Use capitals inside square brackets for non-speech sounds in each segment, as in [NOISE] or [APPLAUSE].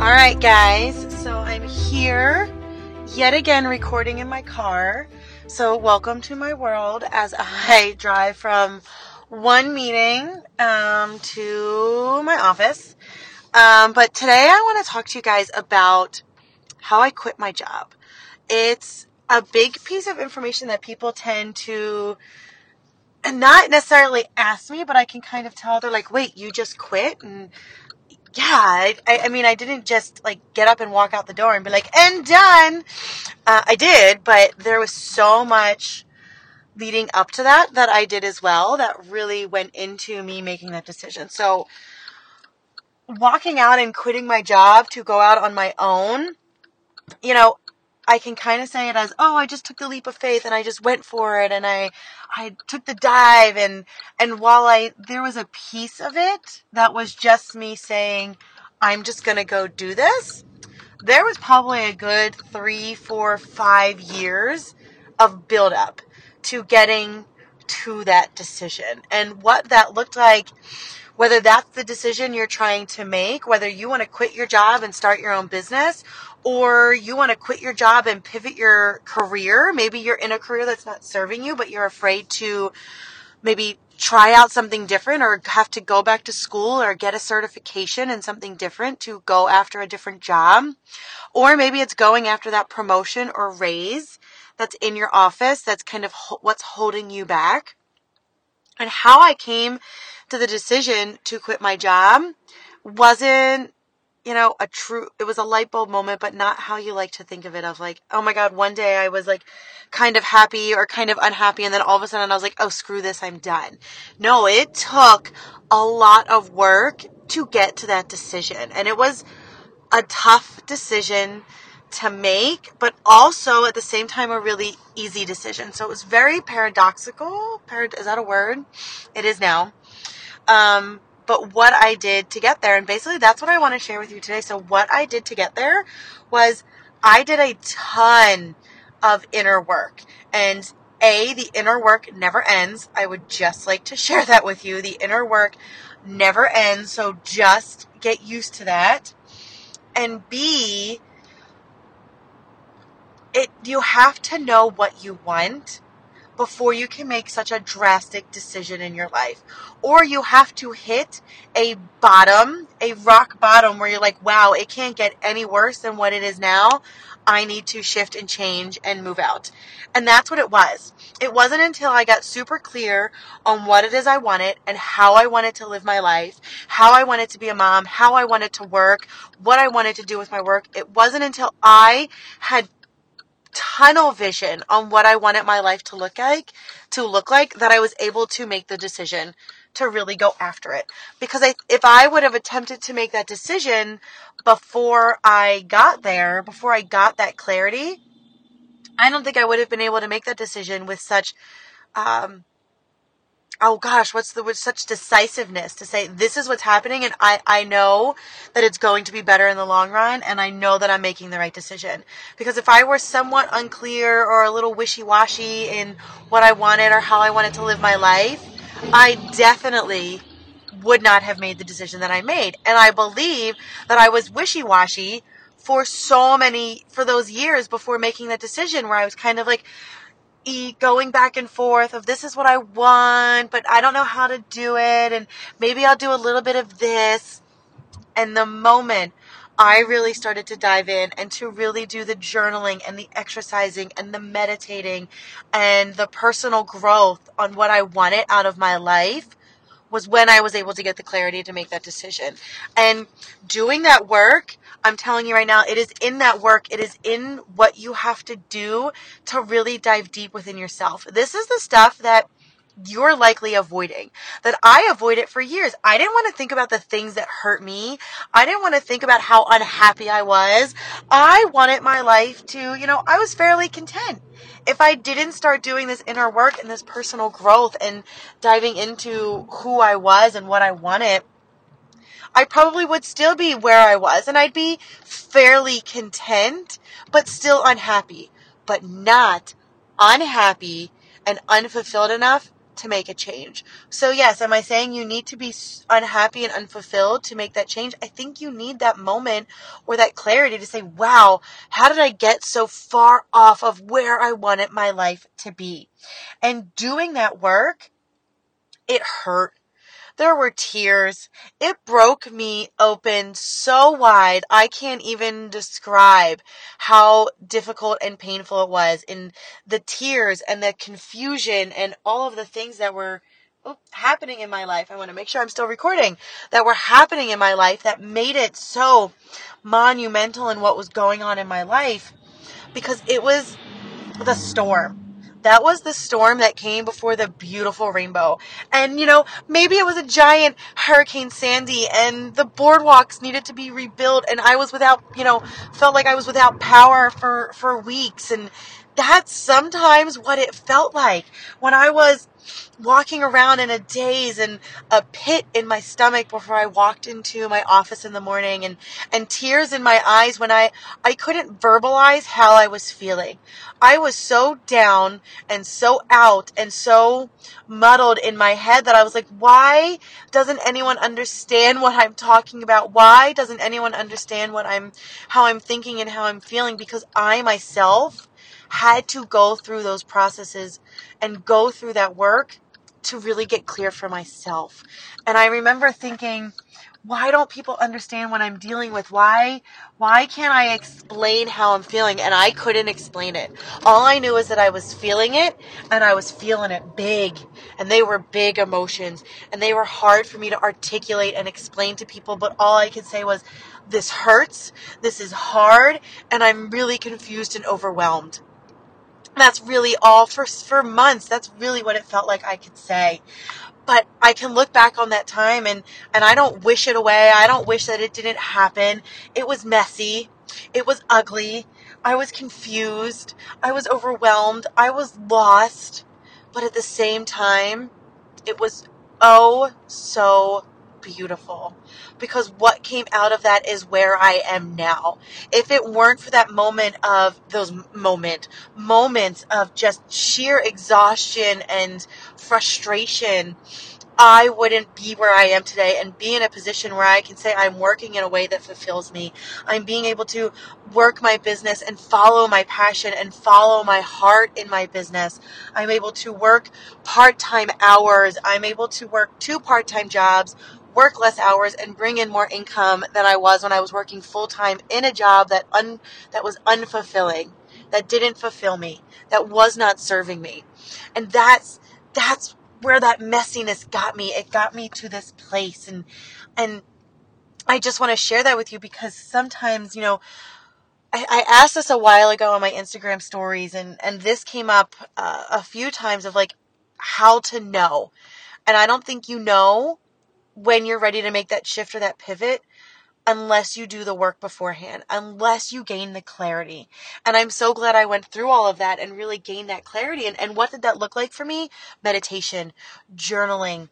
All right, guys. So I'm here yet again recording in my car. So welcome to my world as I [LAUGHS] drive from one meeting um, to my office. Um, but today I want to talk to you guys about how I quit my job. It's a big piece of information that people tend to not necessarily ask me, but I can kind of tell they're like, wait, you just quit? And yeah, I, I, mean, I didn't just like get up and walk out the door and be like, and done. Uh, I did, but there was so much leading up to that that I did as well that really went into me making that decision. So, walking out and quitting my job to go out on my own, you know, I can kind of say it as, oh, I just took the leap of faith and I just went for it and I, I took the dive and, and while I, there was a piece of it that was just me saying, I'm just going to go do this. There was probably a good three, four, five years of build up to getting to that decision and what that looked like whether that's the decision you're trying to make, whether you want to quit your job and start your own business, or you want to quit your job and pivot your career. Maybe you're in a career that's not serving you, but you're afraid to maybe try out something different or have to go back to school or get a certification in something different to go after a different job. Or maybe it's going after that promotion or raise that's in your office that's kind of what's holding you back. And how I came to the decision to quit my job wasn't you know, a true, it was a light bulb moment, but not how you like to think of it of like, oh my God, one day I was like kind of happy or kind of unhappy. And then all of a sudden I was like, oh, screw this. I'm done. No, it took a lot of work to get to that decision. And it was a tough decision to make, but also at the same time a really easy decision. So it was very paradoxical. Parad- is that a word? It is now. Um, but what I did to get there, and basically that's what I want to share with you today. So what I did to get there was I did a ton of inner work and a, the inner work never ends. I would just like to share that with you. The inner work never ends. So just get used to that. And B, you have to know what you want before you can make such a drastic decision in your life. Or you have to hit a bottom, a rock bottom where you're like, wow, it can't get any worse than what it is now. I need to shift and change and move out. And that's what it was. It wasn't until I got super clear on what it is I wanted and how I wanted to live my life, how I wanted to be a mom, how I wanted to work, what I wanted to do with my work. It wasn't until I had tunnel vision on what I wanted my life to look like, to look like that I was able to make the decision to really go after it. Because I, if I would have attempted to make that decision before I got there, before I got that clarity, I don't think I would have been able to make that decision with such um, oh gosh, what's the with such decisiveness to say this is what's happening and I, I know that it's going to be better in the long run and I know that I'm making the right decision. Because if I were somewhat unclear or a little wishy-washy in what I wanted or how I wanted to live my life, I definitely would not have made the decision that I made. And I believe that I was wishy-washy for so many, for those years before making that decision where I was kind of like, going back and forth of this is what I want, but I don't know how to do it, and maybe I'll do a little bit of this. And the moment I really started to dive in and to really do the journaling and the exercising and the meditating and the personal growth on what I wanted out of my life was when I was able to get the clarity to make that decision. And doing that work, I'm telling you right now, it is in that work, it is in what you have to do to really dive deep within yourself. This is the stuff that you're likely avoiding. That I avoided for years. I didn't want to think about the things that hurt me. I didn't want to think about how unhappy I was. I wanted my life to, you know, I was fairly content. If I didn't start doing this inner work and this personal growth and diving into who I was and what I wanted, I probably would still be where I was and I'd be fairly content, but still unhappy, but not unhappy and unfulfilled enough to make a change. So, yes, am I saying you need to be unhappy and unfulfilled to make that change? I think you need that moment or that clarity to say, wow, how did I get so far off of where I wanted my life to be? And doing that work, it hurt there were tears. It broke me open so wide. I can't even describe how difficult and painful it was in the tears and the confusion and all of the things that were oh, happening in my life. I want to make sure I'm still recording that were happening in my life that made it so monumental in what was going on in my life because it was the storm that was the storm that came before the beautiful rainbow. And, you know, maybe it was a giant Hurricane Sandy and the boardwalks needed to be rebuilt and I was without, you know, felt like I was without power for, for weeks. And that's sometimes what it felt like when I was walking around in a daze and a pit in my stomach before I walked into my office in the morning and, and tears in my eyes when I, I couldn't verbalize how I was feeling. I was so down and so out and so muddled in my head that I was like, why doesn't anyone understand what I'm talking about? Why doesn't anyone understand what I'm, how I'm thinking and how I'm feeling? Because I myself had to go through those processes and go through that work to really get clear for myself. And I remember thinking, why don't people understand what I'm dealing with? Why why can't I explain how I'm feeling? And I couldn't explain it. All I knew is that I was feeling it and I was feeling it big. And they were big emotions and they were hard for me to articulate and explain to people, but all I could say was this hurts, this is hard, and I'm really confused and overwhelmed that's really all for for months. That's really what it felt like i could say. But i can look back on that time and and i don't wish it away. I don't wish that it didn't happen. It was messy. It was ugly. I was confused. I was overwhelmed. I was lost. But at the same time it was oh so beautiful because what came out of that is where I am now. If it weren't for that moment of those moment moments of just sheer exhaustion and frustration I wouldn't be where I am today and be in a position where I can say I'm working in a way that fulfills me. I'm being able to work my business and follow my passion and follow my heart in my business. I'm able to work part time hours. I'm able to work two part time jobs, work less hours and bring in more income than I was when I was working full time in a job that un, that was unfulfilling, that didn't fulfill me, that was not serving me. And that's that's where that messiness got me. It got me to this place and and I just want to share that with you because sometimes, you know, I, asked this a while ago on my Instagram stories and and this came up uh, a few times of like how to know. And I don't think you know when you're ready to make that shift or that pivot unless you do the work beforehand, unless you gain the clarity. And I'm so glad I went through all of that and really gained that clarity. And, and what did that look like for me? Meditation, journaling,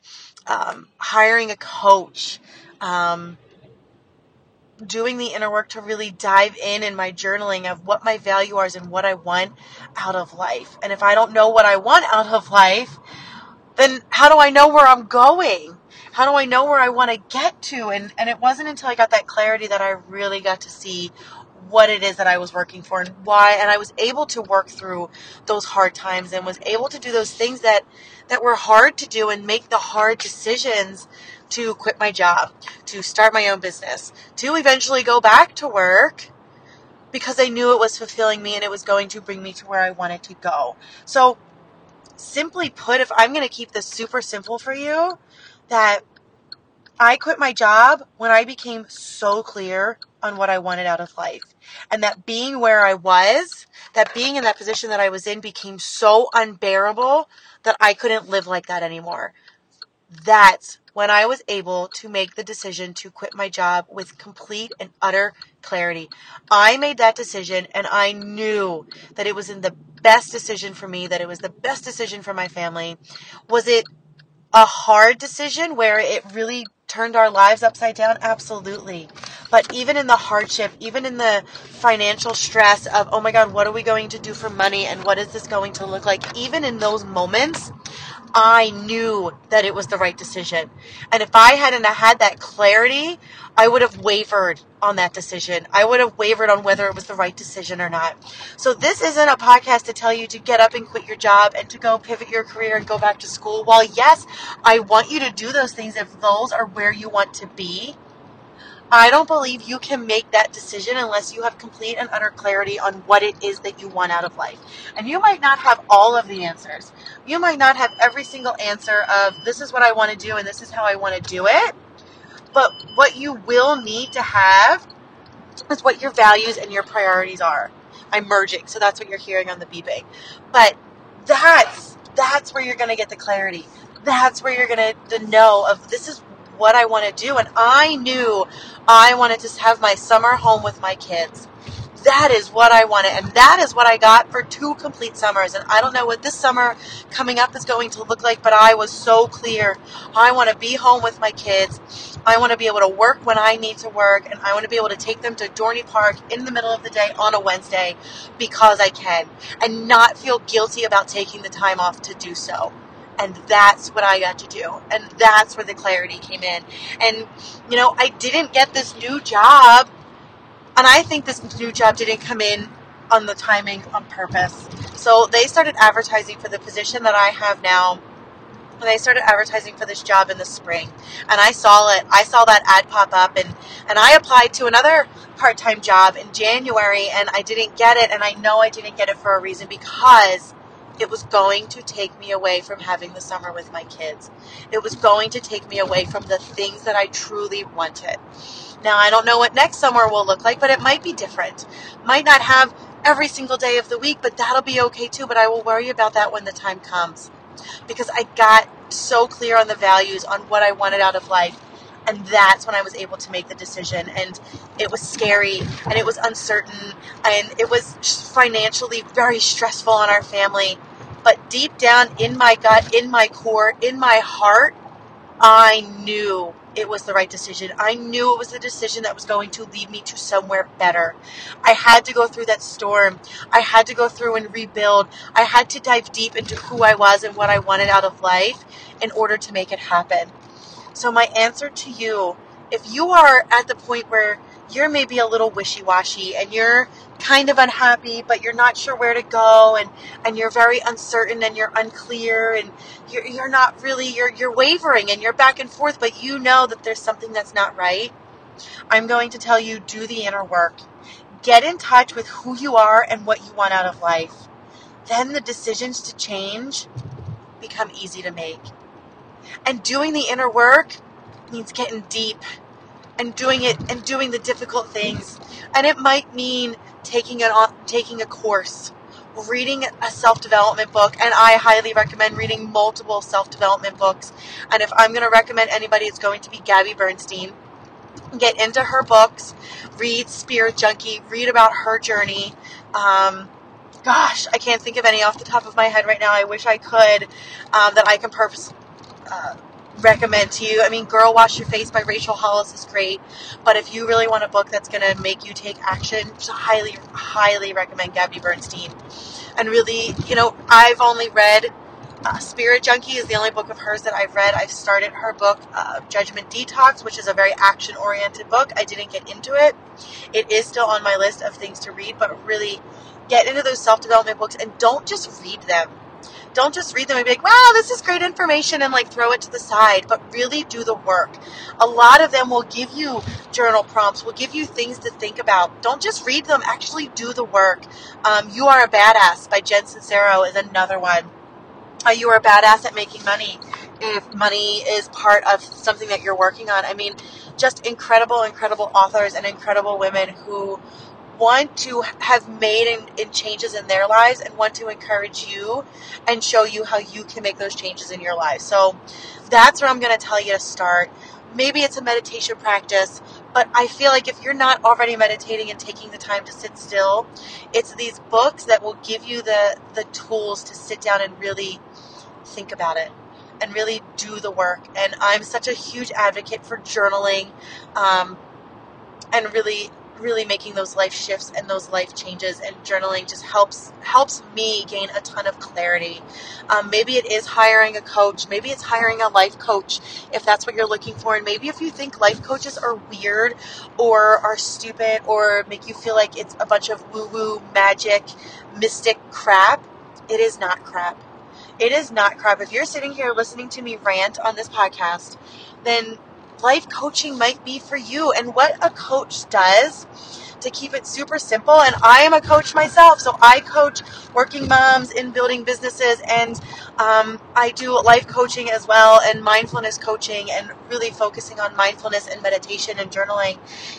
um, hiring a coach, um, doing the inner work to really dive in in my journaling of what my value are and what I want out of life. And if I don't know what I want out of life, then how do I know where I'm going? How do I know where I want to get to? And, and it wasn't until I got that clarity that I really got to see what it is that I was working for and why. And I was able to work through those hard times and was able to do those things that, that were hard to do and make the hard decisions to quit my job, to start my own business, to eventually go back to work because I knew it was fulfilling me and it was going to bring me to where I wanted to go. So, simply put, if I'm going to keep this super simple for you, that I quit my job when I became so clear on what I wanted out of life. And that being where I was, that being in that position that I was in became so unbearable that I couldn't live like that anymore. That's when I was able to make the decision to quit my job with complete and utter clarity. I made that decision and I knew that it was in the best decision for me, that it was the best decision for my family. Was it a hard decision where it really turned our lives upside down? Absolutely. But even in the hardship, even in the financial stress of, oh my God, what are we going to do for money and what is this going to look like? Even in those moments, I knew that it was the right decision. And if I hadn't had that clarity, I would have wavered on that decision. I would have wavered on whether it was the right decision or not. So this isn't a podcast to tell you to get up and quit your job and to go pivot your career and go back to school. While yes, I want you to do those things if those are where you want to be. I don't believe you can make that decision unless you have complete and utter clarity on what it is that you want out of life. And you might not have all of the answers. You might not have every single answer of this is what I want to do and this is how I want to do it. But what you will need to have is what your values and your priorities are. I'm merging, so that's what you're hearing on the beeping. But that's that's where you're going to get the clarity. That's where you're going to the know of this is what I want to do. And I knew I wanted to have my summer home with my kids. That is what I wanted. And that is what I got for two complete summers. And I don't know what this summer coming up is going to look like, but I was so clear. I want to be home with my kids. I want to be able to work when I need to work. And I want to be able to take them to Dorney Park in the middle of the day on a Wednesday because I can. And not feel guilty about taking the time off to do so. And that's what I got to do. And that's where the clarity came in. And, you know, I didn't get this new job. And I think this new job didn't come in on the timing on purpose. So they started advertising for the position that I have now. And they started advertising for this job in the spring. And I saw it. I saw that ad pop up and, and I applied to another part-time job in January and I didn't get it. And I know I didn't get it for a reason because it was going to take me away from having the summer with my kids. It was going to take me away from the things that I truly wanted. Now, I don't know what next summer will look like, but it might be different. Might not have every single day of the week, but that'll be okay too. But I will worry about that when the time comes because I got so clear on the values, on what I wanted out of life. And that's when I was able to make the decision. And it was scary and it was uncertain and it was financially very stressful on our family. But deep down in my gut, in my core, in my heart, I knew it was the right decision. I knew it was the decision that was going to lead me to somewhere better. I had to go through that storm. I had to go through and rebuild. I had to dive deep into who I was and what I wanted out of life in order to make it happen. So, my answer to you if you are at the point where you're maybe a little wishy-washy and you're kind of unhappy but you're not sure where to go and and you're very uncertain and you're unclear and you're, you're not really you're you're wavering and you're back and forth but you know that there's something that's not right. I'm going to tell you do the inner work. Get in touch with who you are and what you want out of life. Then the decisions to change become easy to make. And doing the inner work means getting deep and doing it and doing the difficult things. And it might mean taking an taking a course, reading a self-development book, and I highly recommend reading multiple self-development books. And if I'm going to recommend anybody, it's going to be Gabby Bernstein. Get into her books, read Spirit Junkie, read about her journey. Um, gosh, I can't think of any off the top of my head right now. I wish I could um, that I can purpose. Uh, recommend to you. I mean, Girl Wash Your Face by Rachel Hollis is great, but if you really want a book that's going to make you take action, highly, highly recommend Gabby Bernstein. And really, you know, I've only read uh, Spirit Junkie is the only book of hers that I've read. I've started her book, uh, Judgment Detox, which is a very action oriented book. I didn't get into it. It is still on my list of things to read, but really get into those self development books and don't just read them don't just read them and be like, wow, this is great information and like throw it to the side, but really do the work. A lot of them will give you journal prompts, will give you things to think about. Don't just read them, actually do the work. Um, you Are a Badass by Jen Sincero is another one. Uh, you are a badass at making money if money is part of something that you're working on. I mean, just incredible, incredible authors and incredible women who want to have made in, in, changes in their lives and want to encourage you and show you how you can make those changes in your life. So that's where I'm going to tell you to start. Maybe it's a meditation practice, but I feel like if you're not already meditating and taking the time to sit still, it's these books that will give you the the tools to sit down and really think about it and really do the work. And I'm such a huge advocate for journaling um, and really really making those life shifts and those life changes and journaling just helps helps me gain a ton of clarity um, maybe it is hiring a coach maybe it's hiring a life coach if that's what you're looking for and maybe if you think life coaches are weird or are stupid or make you feel like it's a bunch of woo woo magic mystic crap it is not crap it is not crap. If you're sitting here listening to me rant on this podcast, then life coaching might be for you. And what a coach does to keep it super simple. And I am a coach myself, so I coach working moms in building businesses, and um, I do life coaching as well, and mindfulness coaching, and really focusing on mindfulness and meditation and journaling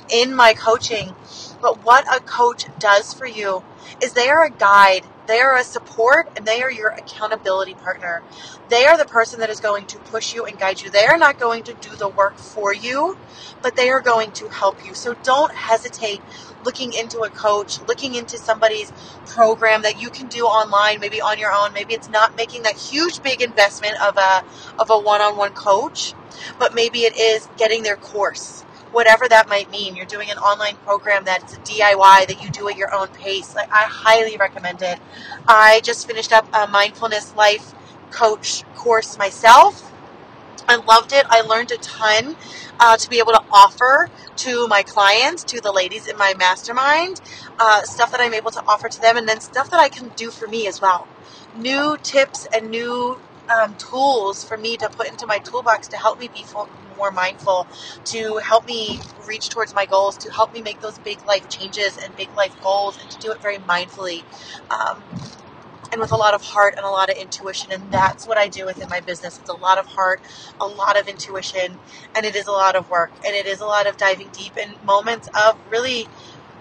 in my coaching. But what a coach does for you is they are a guide they are a support and they are your accountability partner. They are the person that is going to push you and guide you. They are not going to do the work for you, but they are going to help you. So don't hesitate looking into a coach, looking into somebody's program that you can do online, maybe on your own. Maybe it's not making that huge big investment of a of a one-on-one coach, but maybe it is getting their course whatever that might mean. You're doing an online program that's a DIY that you do at your own pace. Like I highly recommend it. I just finished up a mindfulness life coach course myself. I loved it. I learned a ton uh, to be able to offer to my clients, to the ladies in my mastermind, uh, stuff that I'm able to offer to them, and then stuff that I can do for me as well. New tips and new um, tools for me to put into my toolbox to help me be more mindful, to help me reach towards my goals, to help me make those big life changes and big life goals, and to do it very mindfully. Um, and with a lot of heart and a lot of intuition. And that's what I do within my business. It's a lot of heart, a lot of intuition, and it is a lot of work. And it is a lot of diving deep in moments of really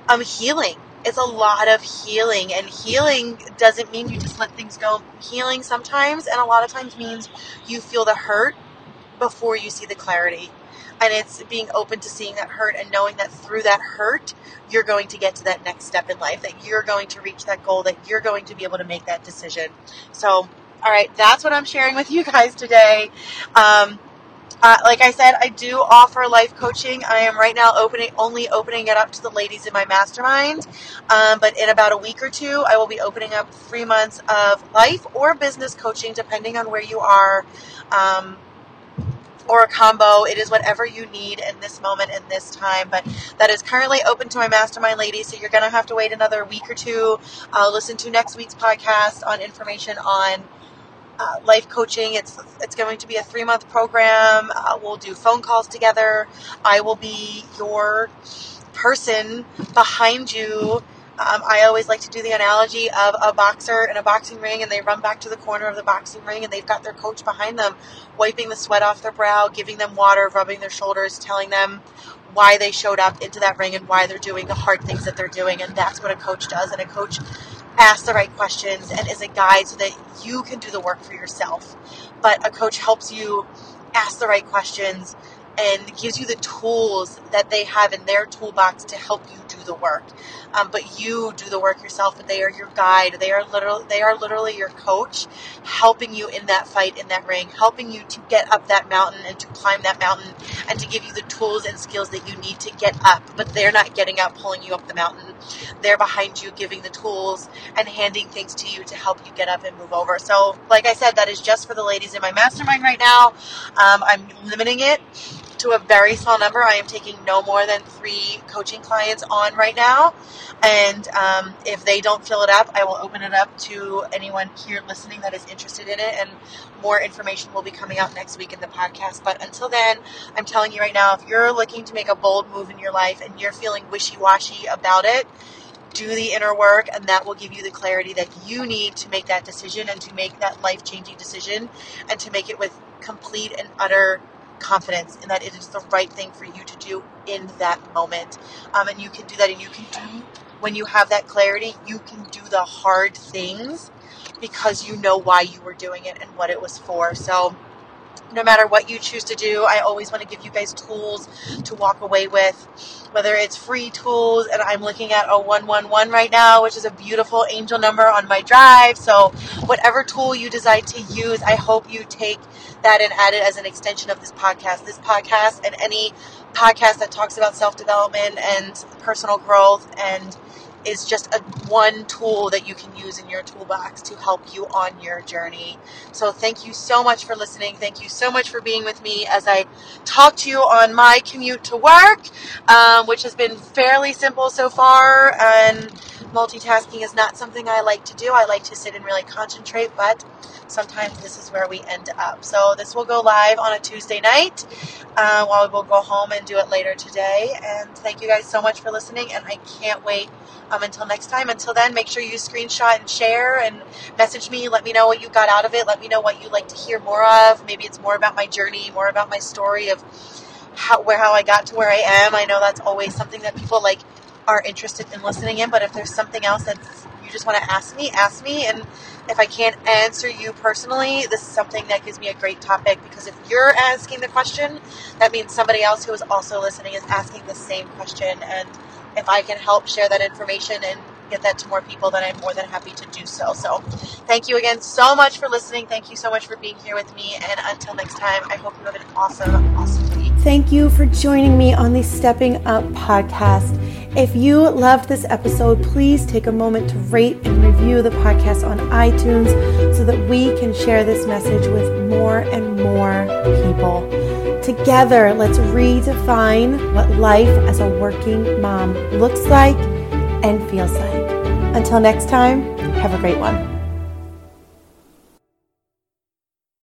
um, healing it's a lot of healing and healing doesn't mean you just let things go healing sometimes and a lot of times means you feel the hurt before you see the clarity and it's being open to seeing that hurt and knowing that through that hurt you're going to get to that next step in life that you're going to reach that goal that you're going to be able to make that decision so all right that's what i'm sharing with you [LAUGHS] guys today um, uh, like I said, I do offer life coaching. I am right now opening, only opening it up to the ladies in my mastermind. Um, but in about a week or two, I will be opening up three months of life or business coaching, depending on where you are. Um, or a combo. It is whatever you need in this moment in this time. But that is currently open to my mastermind ladies. So you're going to have to wait another week or two. Uh, listen to next week's podcast on information on uh, life coaching. It's it's going to be a three month program. Uh, we'll do phone calls together. I will be your person behind you. Um, I always like to do the analogy of a boxer in a boxing ring, and they run back to the corner of the boxing ring, and they've got their coach behind them, wiping the sweat off their brow, giving them water, rubbing their shoulders, telling them why they showed up into that ring and why they're doing the hard things that they're doing. And that's what a coach does. And a coach asks the right questions and is a guide so that you can do the work for yourself. But a coach helps you ask the right questions and gives you the tools that they have in their toolbox to help you do the work. Um, but you do the work yourself. But they are your guide. They are literally they are literally your coach, helping you in that fight in that ring, helping you to get up that mountain and to climb that mountain, and to give you the tools and skills that you need to get up. But they're not getting up, pulling you up the mountain. They're behind you, giving the tools and handing things to you to help you get up and move over. So, like I said, that is just for the ladies in my mastermind right now. Um, I'm limiting it to a very small number. I am taking no more than three coaching clients on right now. And um, if they don't fill it up, I will open it up to anyone here listening that is interested in it. And more information will be coming out next week in the podcast. But until then, I'm telling you right now if you're looking to make a bold move in your life and you're feeling wishy washy about it, do the inner work, and that will give you the clarity that you need to make that decision and to make that life changing decision and to make it with complete and utter confidence in that it is the right thing for you to do in that moment. Um, and you can do that, and you can do, when you have that clarity, you can do the hard things because you know why you were doing it and what it was for. So, no matter what you choose to do, I always want to give you guys tools to walk away with, whether it's free tools, and I'm looking at a 111 right now, which is a beautiful angel number on my drive. So, whatever tool you decide to use, I hope you take that and add it as an extension of this podcast. This podcast and any podcast that talks about self development and personal growth and is just a one tool that you can use in your toolbox to help you on your journey. So thank you so much for listening. Thank you so much for being with me as I talk to you on my commute to work, um, which has been fairly simple so far. And multitasking is not something I like to do. I like to sit and really concentrate, but sometimes this is where we end up. So this will go live on a Tuesday night, uh, while we'll go home and do it later today. And thank you guys so much for listening, and I can't wait um, until next time. Until then, make sure you screenshot and share and message me. Let me know what you got out of it. Let me know what you'd like to hear more of. Maybe it's more about my journey, more about my story of how where how I got to where I am. I know that's always something that people like are interested in listening in. But if there's something else that you just want to ask me, ask me. And if I can't answer you personally, this is something that gives me a great topic because if you're asking the question, that means somebody else who is also listening is asking the same question. And if I can help share that information and get that to more people, then I'm more than happy to do so. So, thank you again so much for listening. Thank you so much for being here with me. And until next time, I hope you have an awesome, awesome week. Thank you for joining me on the Stepping Up podcast. If you loved this episode, please take a moment to rate and review the podcast on iTunes so that we can share this message with more and more people. Together, let's redefine what life as a working mom looks like and feels like. Until next time, have a great one.